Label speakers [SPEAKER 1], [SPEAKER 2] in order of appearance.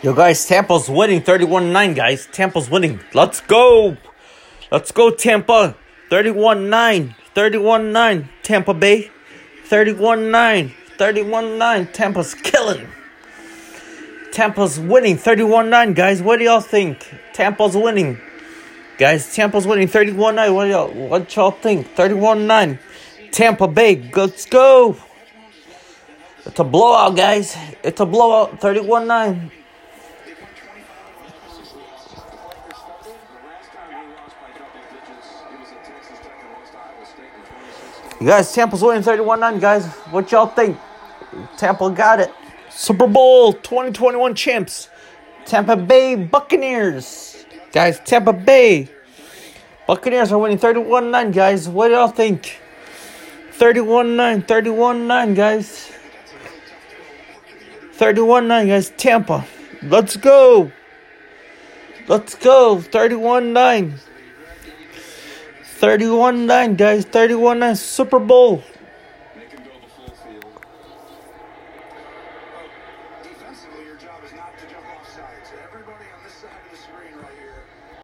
[SPEAKER 1] Yo, guys, Tampa's winning 31 9, guys. Tampa's winning. Let's go. Let's go, Tampa. 31 9. 31 9. Tampa Bay. 31 9. 31 9. Tampa's killing. Tampa's winning 31 9, guys. What do y'all think? Tampa's winning. Guys, Tampa's winning 31 9. What y'all, what y'all think? 31 9. Tampa Bay. Let's go. It's a blowout, guys. It's a blowout. 31 9. You guys, Tampa's winning 31 9, guys. What y'all think? Tampa got it. Super Bowl 2021 champs. Tampa Bay Buccaneers. Guys, Tampa Bay Buccaneers are winning 31 9, guys. What do y'all think? 31 9, 31 9, guys. 31 9, guys. Tampa. Let's go. Let's go. 31 9. 31 9, guys. 31 9. Super Bowl.
[SPEAKER 2] Defensively, your job is not to jump off sides. Everybody on this side of the screen right here